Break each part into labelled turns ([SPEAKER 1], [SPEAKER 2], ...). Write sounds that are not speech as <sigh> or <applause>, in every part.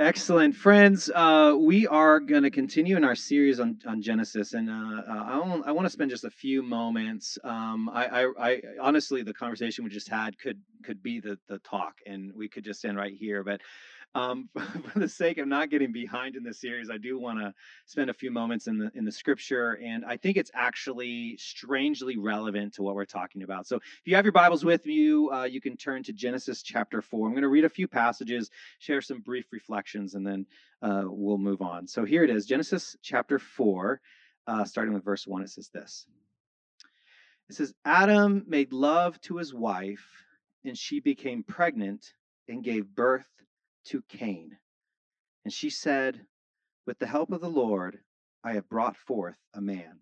[SPEAKER 1] Excellent, friends. Uh, we are going to continue in our series on, on Genesis, and uh, uh, I, want, to spend just a few moments. Um, I, I, I, honestly, the conversation we just had could could be the the talk, and we could just end right here. But um, <laughs> for the sake of not getting behind in the series, I do want to spend a few moments in the in the scripture, and I think it's actually strangely relevant to what we're talking about. So, if you have your Bibles with you, uh, you can turn to Genesis chapter four. I'm going to read a few passages, share some brief reflections, and then uh, we'll move on. So here it is, Genesis chapter four, uh, starting with verse one. It says this. It says, Adam made love to his wife, and she became pregnant and gave birth to Cain. And she said, With the help of the Lord, I have brought forth a man.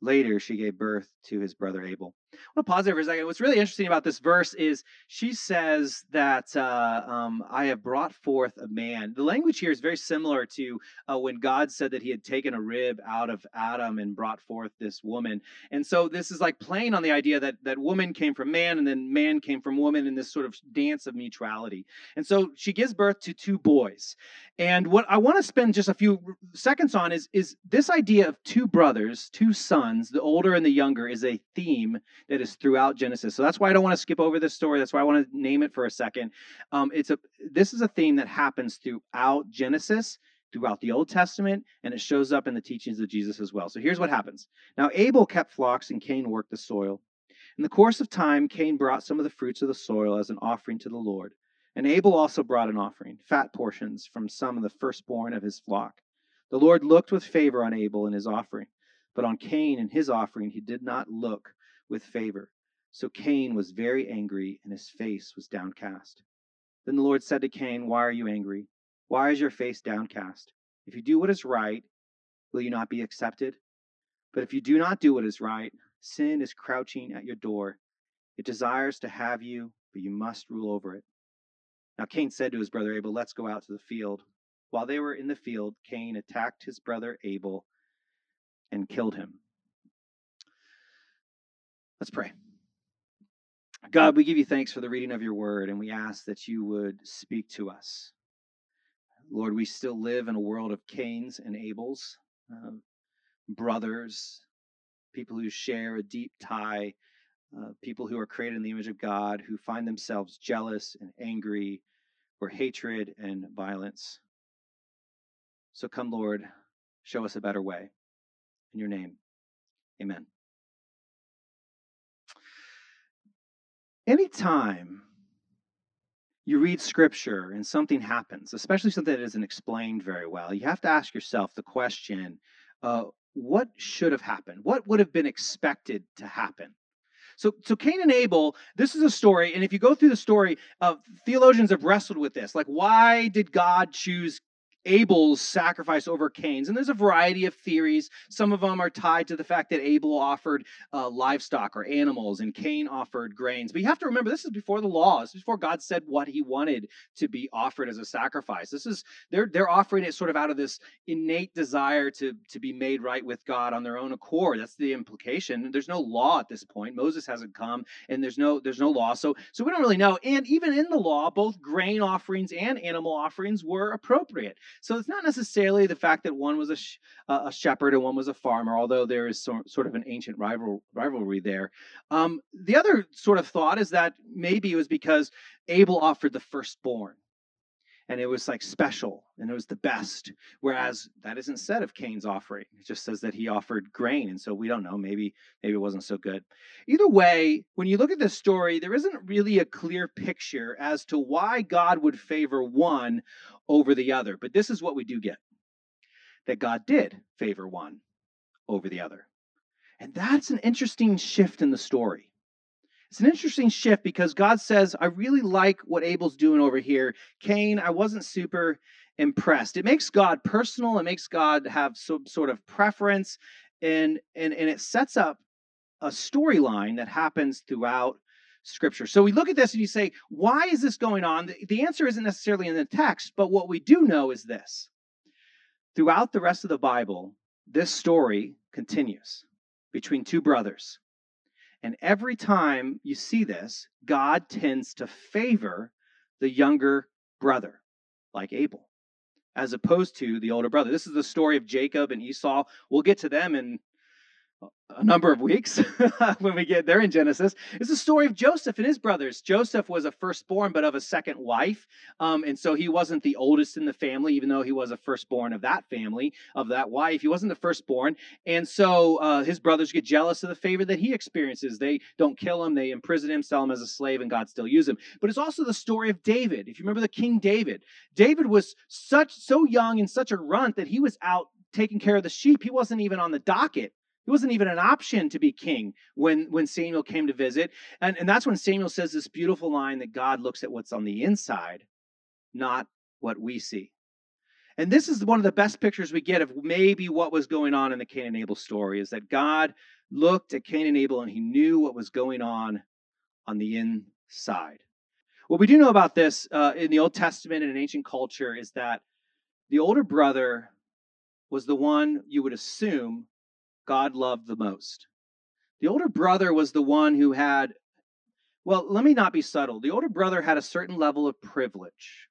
[SPEAKER 1] Later, she gave birth to his brother Abel. I want to pause there for a second. What's really interesting about this verse is she says that uh, um, I have brought forth a man. The language here is very similar to uh, when God said that he had taken a rib out of Adam and brought forth this woman. And so this is like playing on the idea that that woman came from man and then man came from woman in this sort of dance of mutuality. And so she gives birth to two boys. And what I want to spend just a few seconds on is is this idea of two brothers, two sons, the older and the younger, is a theme that is throughout Genesis. So that's why I don't want to skip over this story. That's why I want to name it for a second. Um, it's a this is a theme that happens throughout Genesis, throughout the Old Testament, and it shows up in the teachings of Jesus as well. So here's what happens. Now Abel kept flocks and Cain worked the soil. In the course of time, Cain brought some of the fruits of the soil as an offering to the Lord. And Abel also brought an offering, fat portions from some of the firstborn of his flock. The Lord looked with favor on Abel and his offering, but on Cain and his offering he did not look with favor. So Cain was very angry, and his face was downcast. Then the Lord said to Cain, Why are you angry? Why is your face downcast? If you do what is right, will you not be accepted? But if you do not do what is right, sin is crouching at your door. It desires to have you, but you must rule over it. Now Cain said to his brother Abel, Let's go out to the field. While they were in the field, Cain attacked his brother Abel and killed him. Let's pray. God, we give you thanks for the reading of your word, and we ask that you would speak to us. Lord, we still live in a world of Cains and Abels, uh, brothers, people who share a deep tie, uh, people who are created in the image of God, who find themselves jealous and angry, or hatred and violence. So come, Lord, show us a better way. In your name, amen. Anytime you read scripture and something happens, especially something that isn't explained very well, you have to ask yourself the question uh, what should have happened? What would have been expected to happen? So, so Cain and Abel, this is a story, and if you go through the story, uh, theologians have wrestled with this. Like, why did God choose Abel's sacrifice over Cain's. And there's a variety of theories. Some of them are tied to the fact that Abel offered uh, livestock or animals and Cain offered grains. But you have to remember, this is before the law. This is before God said what he wanted to be offered as a sacrifice. This is, they're, they're offering it sort of out of this innate desire to, to be made right with God on their own accord. That's the implication. There's no law at this point. Moses hasn't come and there's no, there's no law. So, so we don't really know. And even in the law, both grain offerings and animal offerings were appropriate. So it's not necessarily the fact that one was a, sh- a shepherd and one was a farmer, although there is so, sort of an ancient rival, rivalry there. Um, the other sort of thought is that maybe it was because Abel offered the firstborn and it was like special and it was the best whereas that isn't said of cain's offering it just says that he offered grain and so we don't know maybe maybe it wasn't so good either way when you look at this story there isn't really a clear picture as to why god would favor one over the other. But this is what we do get that God did favor one over the other. And that's an interesting shift in the story. It's an interesting shift because God says, I really like what Abel's doing over here. Cain, I wasn't super impressed. It makes God personal, it makes God have some sort of preference, and and, and it sets up a storyline that happens throughout scripture. So we look at this and you say, why is this going on? The answer isn't necessarily in the text, but what we do know is this. Throughout the rest of the Bible, this story continues between two brothers. And every time you see this, God tends to favor the younger brother. like Abel, as opposed to the older brother. This is the story of Jacob and Esau. We'll get to them in a number of weeks <laughs> when we get there in Genesis. It's the story of Joseph and his brothers. Joseph was a firstborn, but of a second wife. Um, and so he wasn't the oldest in the family, even though he was a firstborn of that family, of that wife. He wasn't the firstborn. And so uh, his brothers get jealous of the favor that he experiences. They don't kill him, they imprison him, sell him as a slave, and God still uses him. But it's also the story of David. If you remember the King David, David was such so young and such a runt that he was out taking care of the sheep. He wasn't even on the docket it wasn't even an option to be king when, when Samuel came to visit. And, and that's when Samuel says this beautiful line that God looks at what's on the inside, not what we see. And this is one of the best pictures we get of maybe what was going on in the Cain and Abel story is that God looked at Cain and Abel and he knew what was going on on the inside. What we do know about this uh, in the Old Testament and in ancient culture is that the older brother was the one you would assume God loved the most. The older brother was the one who had, well, let me not be subtle. The older brother had a certain level of privilege.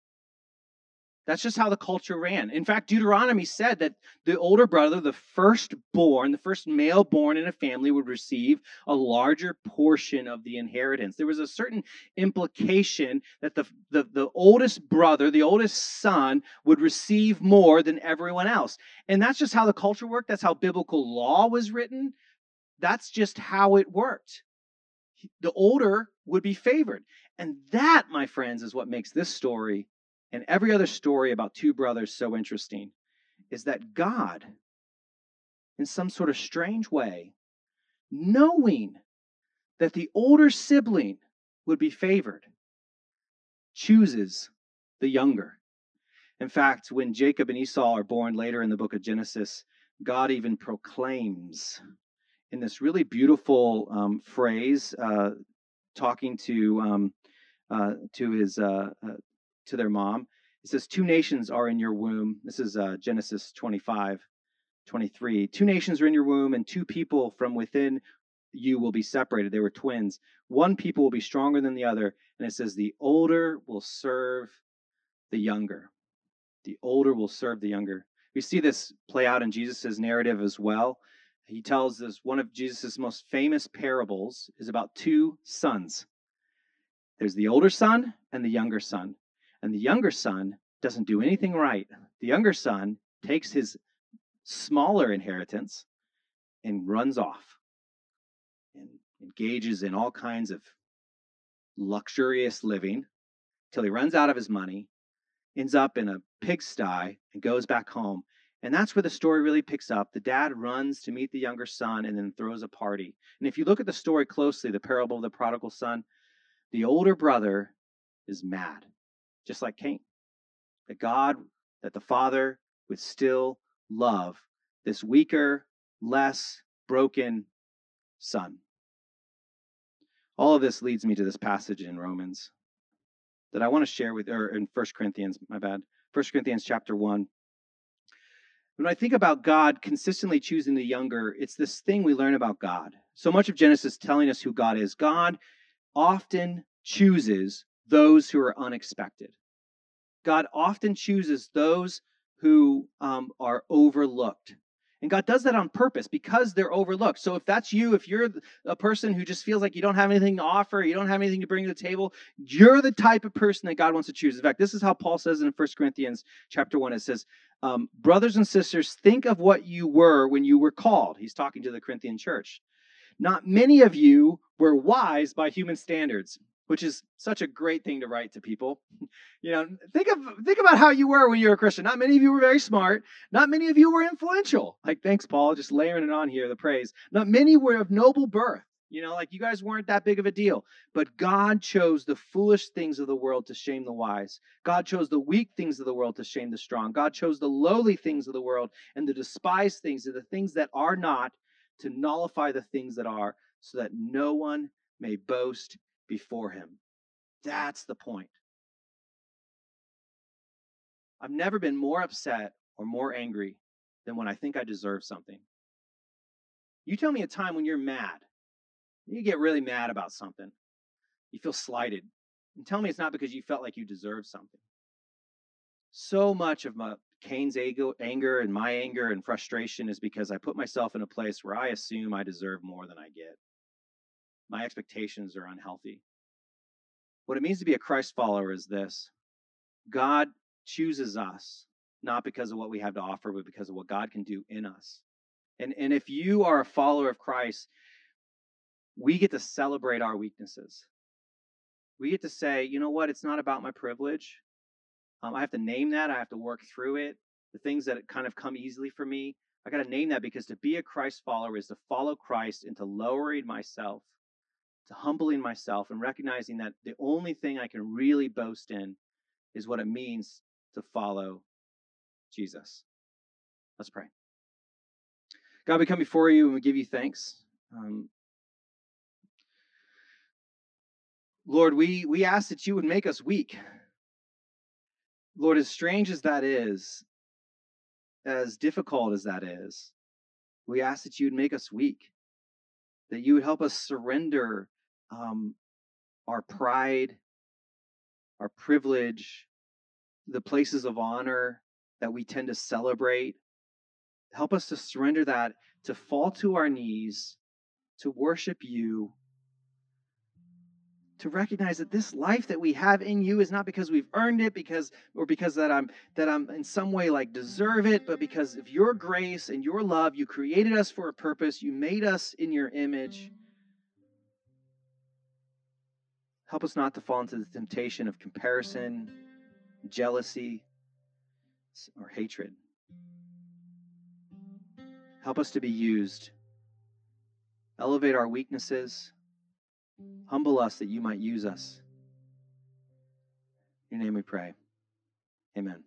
[SPEAKER 1] That's just how the culture ran. In fact, Deuteronomy said that the older brother, the firstborn, the first male born in a family, would receive a larger portion of the inheritance. There was a certain implication that the, the, the oldest brother, the oldest son, would receive more than everyone else. And that's just how the culture worked. That's how biblical law was written. That's just how it worked. The older would be favored. And that, my friends, is what makes this story and every other story about two brothers so interesting is that God, in some sort of strange way, knowing that the older sibling would be favored, chooses the younger. In fact, when Jacob and Esau are born later in the book of Genesis, God even proclaims in this really beautiful um, phrase, uh, talking to um, uh, to his uh, uh to their mom. It says, Two nations are in your womb. This is uh, Genesis 25, 23. Two nations are in your womb, and two people from within you will be separated. They were twins. One people will be stronger than the other. And it says, The older will serve the younger. The older will serve the younger. We see this play out in Jesus' narrative as well. He tells us one of Jesus' most famous parables is about two sons. There's the older son and the younger son. And the younger son doesn't do anything right. The younger son takes his smaller inheritance and runs off and engages in all kinds of luxurious living till he runs out of his money, ends up in a pigsty, and goes back home. And that's where the story really picks up. The dad runs to meet the younger son and then throws a party. And if you look at the story closely, the parable of the prodigal son, the older brother is mad just like Cain. That God, that the Father would still love this weaker, less broken son. All of this leads me to this passage in Romans that I want to share with, or in First Corinthians, my bad. First Corinthians chapter 1. When I think about God consistently choosing the younger, it's this thing we learn about God. So much of Genesis telling us who God is. God often chooses those who are unexpected. God often chooses those who um, are overlooked. And God does that on purpose because they're overlooked. So if that's you, if you're a person who just feels like you don't have anything to offer, you don't have anything to bring to the table, you're the type of person that God wants to choose. In fact, this is how Paul says in 1 Corinthians chapter 1. It says, um, Brothers and sisters, think of what you were when you were called. He's talking to the Corinthian church. Not many of you were wise by human standards which is such a great thing to write to people. <laughs> You know, think of think about how you were when you were a Christian. Not many of you were very smart. Not many of you were influential. Like, thanks, Paul, just layering it on here, the praise. Not many were of noble birth. You know, like you guys weren't that big of a deal. But God chose the foolish things of the world to shame the wise. God chose the weak things of the world to shame the strong. God chose the lowly things of the world and the despised things and the things that are not to nullify the things that are, so that no one may boast before him. That's the point. I've never been more upset or more angry than when I think I deserve something. You tell me a time when you're mad. You get really mad about something. You feel slighted. And tell me it's not because you felt like you deserved something. so much of my Cain's anger and my anger and frustration is because I put myself in a place where I assume I deserve more than I get. My expectations are unhealthy. What it means to be a Christ follower is this God chooses us not because of what we have to offer, but because of what God can do in us. And, and if you are a follower of Christ, we get to celebrate our weaknesses. We get to say, you know what? It's not about my privilege. Um, I have to name that. I have to work through it. The things that kind of come easily for me, I got to name that because to be a Christ follower is to follow Christ into lowering myself, to humbling myself, and recognizing that the only thing I can really boast in is what it means to follow Jesus. Let's pray. God, we come before you and we give you thanks. Um, Lord, we, we ask that you would make us weak. Lord, as strange as that is, as difficult as that is, we ask that you would make us weak, that you would help us surrender um, our pride, our privilege, the places of honor that we tend to celebrate. Help us to surrender that, to fall to our knees, to worship you to recognize that this life that we have in you is not because we've earned it because or because that I'm that I'm in some way like deserve it but because of your grace and your love you created us for a purpose you made us in your image help us not to fall into the temptation of comparison jealousy or hatred help us to be used elevate our weaknesses Humble us that you might use us. In your name we pray. Amen.